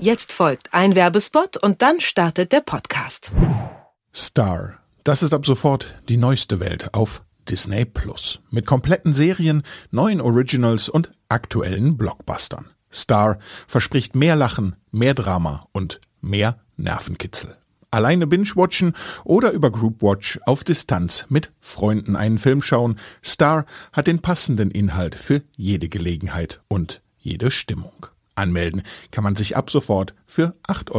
Jetzt folgt ein Werbespot und dann startet der Podcast. Star. Das ist ab sofort die neueste Welt auf Disney Plus. Mit kompletten Serien, neuen Originals und aktuellen Blockbustern. Star verspricht mehr Lachen, mehr Drama und mehr Nervenkitzel. Alleine binge-watchen oder über Groupwatch auf Distanz mit Freunden einen Film schauen. Star hat den passenden Inhalt für jede Gelegenheit und jede Stimmung. Anmelden kann man sich ab sofort für 8,99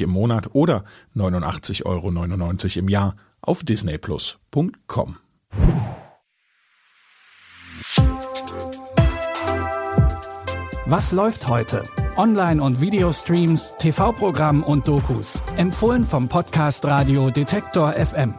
Euro im Monat oder 89,99 Euro im Jahr auf disneyplus.com. Was läuft heute? Online- und Videostreams, TV-Programm und Dokus. Empfohlen vom Podcast Radio Detektor FM.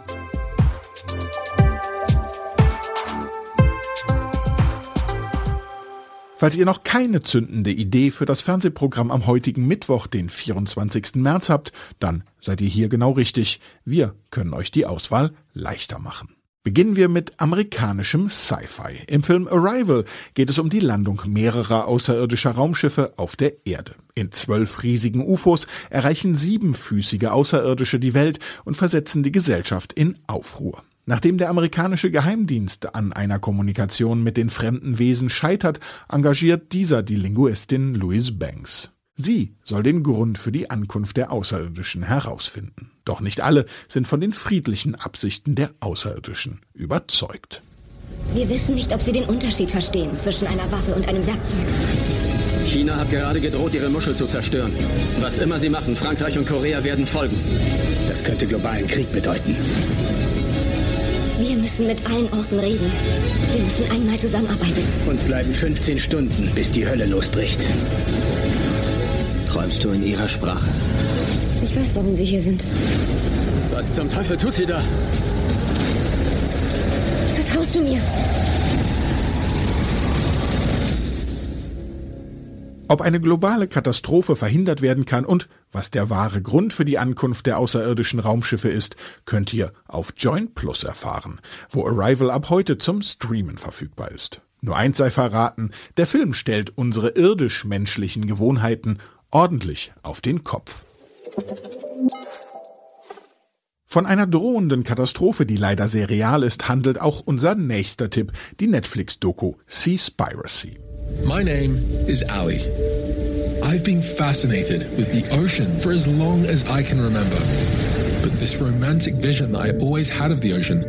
Falls ihr noch keine zündende Idee für das Fernsehprogramm am heutigen Mittwoch, den 24. März habt, dann seid ihr hier genau richtig. Wir können euch die Auswahl leichter machen. Beginnen wir mit amerikanischem Sci-Fi. Im Film Arrival geht es um die Landung mehrerer außerirdischer Raumschiffe auf der Erde. In zwölf riesigen UFOs erreichen siebenfüßige Außerirdische die Welt und versetzen die Gesellschaft in Aufruhr. Nachdem der amerikanische Geheimdienst an einer Kommunikation mit den fremden Wesen scheitert, engagiert dieser die Linguistin Louise Banks. Sie soll den Grund für die Ankunft der Außerirdischen herausfinden. Doch nicht alle sind von den friedlichen Absichten der Außerirdischen überzeugt. Wir wissen nicht, ob sie den Unterschied verstehen zwischen einer Waffe und einem Werkzeug. China hat gerade gedroht, ihre Muschel zu zerstören. Was immer sie machen, Frankreich und Korea werden folgen. Das könnte globalen Krieg bedeuten. Wir müssen mit allen Orten reden. Wir müssen einmal zusammenarbeiten. Uns bleiben 15 Stunden, bis die Hölle losbricht. Träumst du in ihrer Sprache? Ich weiß, warum Sie hier sind. Was zum Teufel tut sie da? Vertraust du mir? Ob eine globale Katastrophe verhindert werden kann und was der wahre Grund für die Ankunft der außerirdischen Raumschiffe ist, könnt ihr auf Join Plus erfahren, wo Arrival ab heute zum Streamen verfügbar ist. Nur eins sei verraten, der Film stellt unsere irdisch-menschlichen Gewohnheiten ordentlich auf den Kopf. Von einer drohenden Katastrophe, die leider sehr real ist, handelt auch unser nächster Tipp, die Netflix-Doku Seaspiracy. My name is Ali. I've been fascinated with the ocean for as long as I can remember. But this romantic vision that I always had of the ocean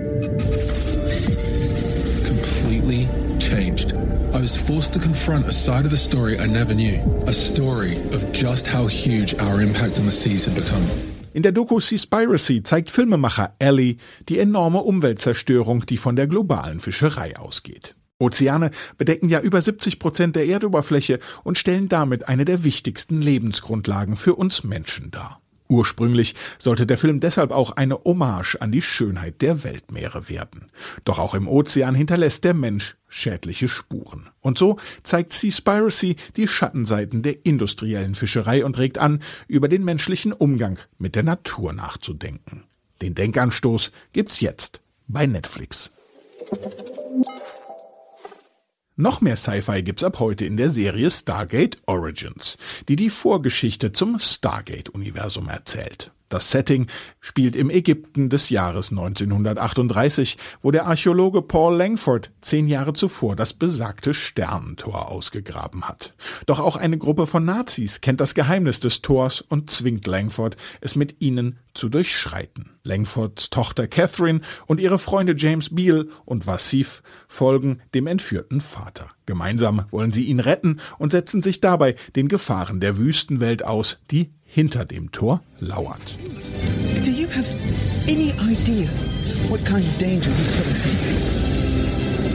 completely changed. I was forced to confront a side of the story I never knew, a story of just how huge our impact on the seas had become. In der Doku Seaspiracy zeigt Filmemacher Ellie die enorme Umweltzerstörung, die von der globalen Fischerei ausgeht. Ozeane bedecken ja über 70 Prozent der Erdoberfläche und stellen damit eine der wichtigsten Lebensgrundlagen für uns Menschen dar. Ursprünglich sollte der Film deshalb auch eine Hommage an die Schönheit der Weltmeere werden. Doch auch im Ozean hinterlässt der Mensch schädliche Spuren. Und so zeigt Seaspiracy die Schattenseiten der industriellen Fischerei und regt an, über den menschlichen Umgang mit der Natur nachzudenken. Den Denkanstoß gibt's jetzt bei Netflix. Noch mehr Sci-Fi gibt's ab heute in der Serie Stargate Origins, die die Vorgeschichte zum Stargate-Universum erzählt. Das Setting spielt im Ägypten des Jahres 1938, wo der Archäologe Paul Langford zehn Jahre zuvor das besagte Sternentor ausgegraben hat. Doch auch eine Gruppe von Nazis kennt das Geheimnis des Tors und zwingt Langford, es mit ihnen zu durchschreiten. Langfords Tochter Catherine und ihre Freunde James Beale und Vassif folgen dem entführten Vater. Gemeinsam wollen sie ihn retten und setzen sich dabei den Gefahren der Wüstenwelt aus, die hinter dem Tor lauert. Do you have any idea what kind of danger you put us in?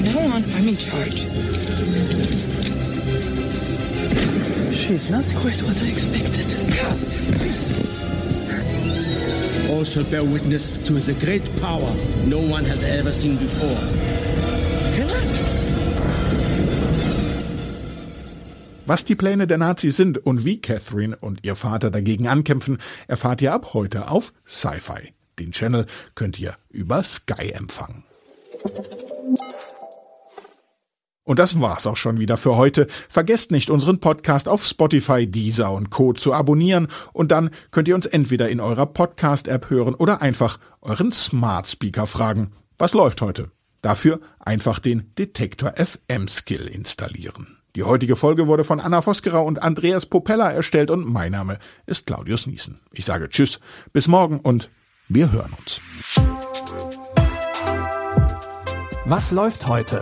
No one, I'm in charge. She's not quite what I expected. All shall bear witness to his great power no one has ever seen before. Was die Pläne der Nazis sind und wie Catherine und ihr Vater dagegen ankämpfen, erfahrt ihr ab heute auf Sci-Fi. Den Channel könnt ihr über Sky empfangen. Und das war's auch schon wieder für heute. Vergesst nicht, unseren Podcast auf Spotify, Deezer und Co. zu abonnieren und dann könnt ihr uns entweder in eurer Podcast-App hören oder einfach euren Smart Speaker fragen. Was läuft heute? Dafür einfach den Detektor FM Skill installieren. Die heutige Folge wurde von Anna Vosgerer und Andreas Popella erstellt und mein Name ist Claudius Niesen. Ich sage Tschüss, bis morgen und wir hören uns. Was läuft heute?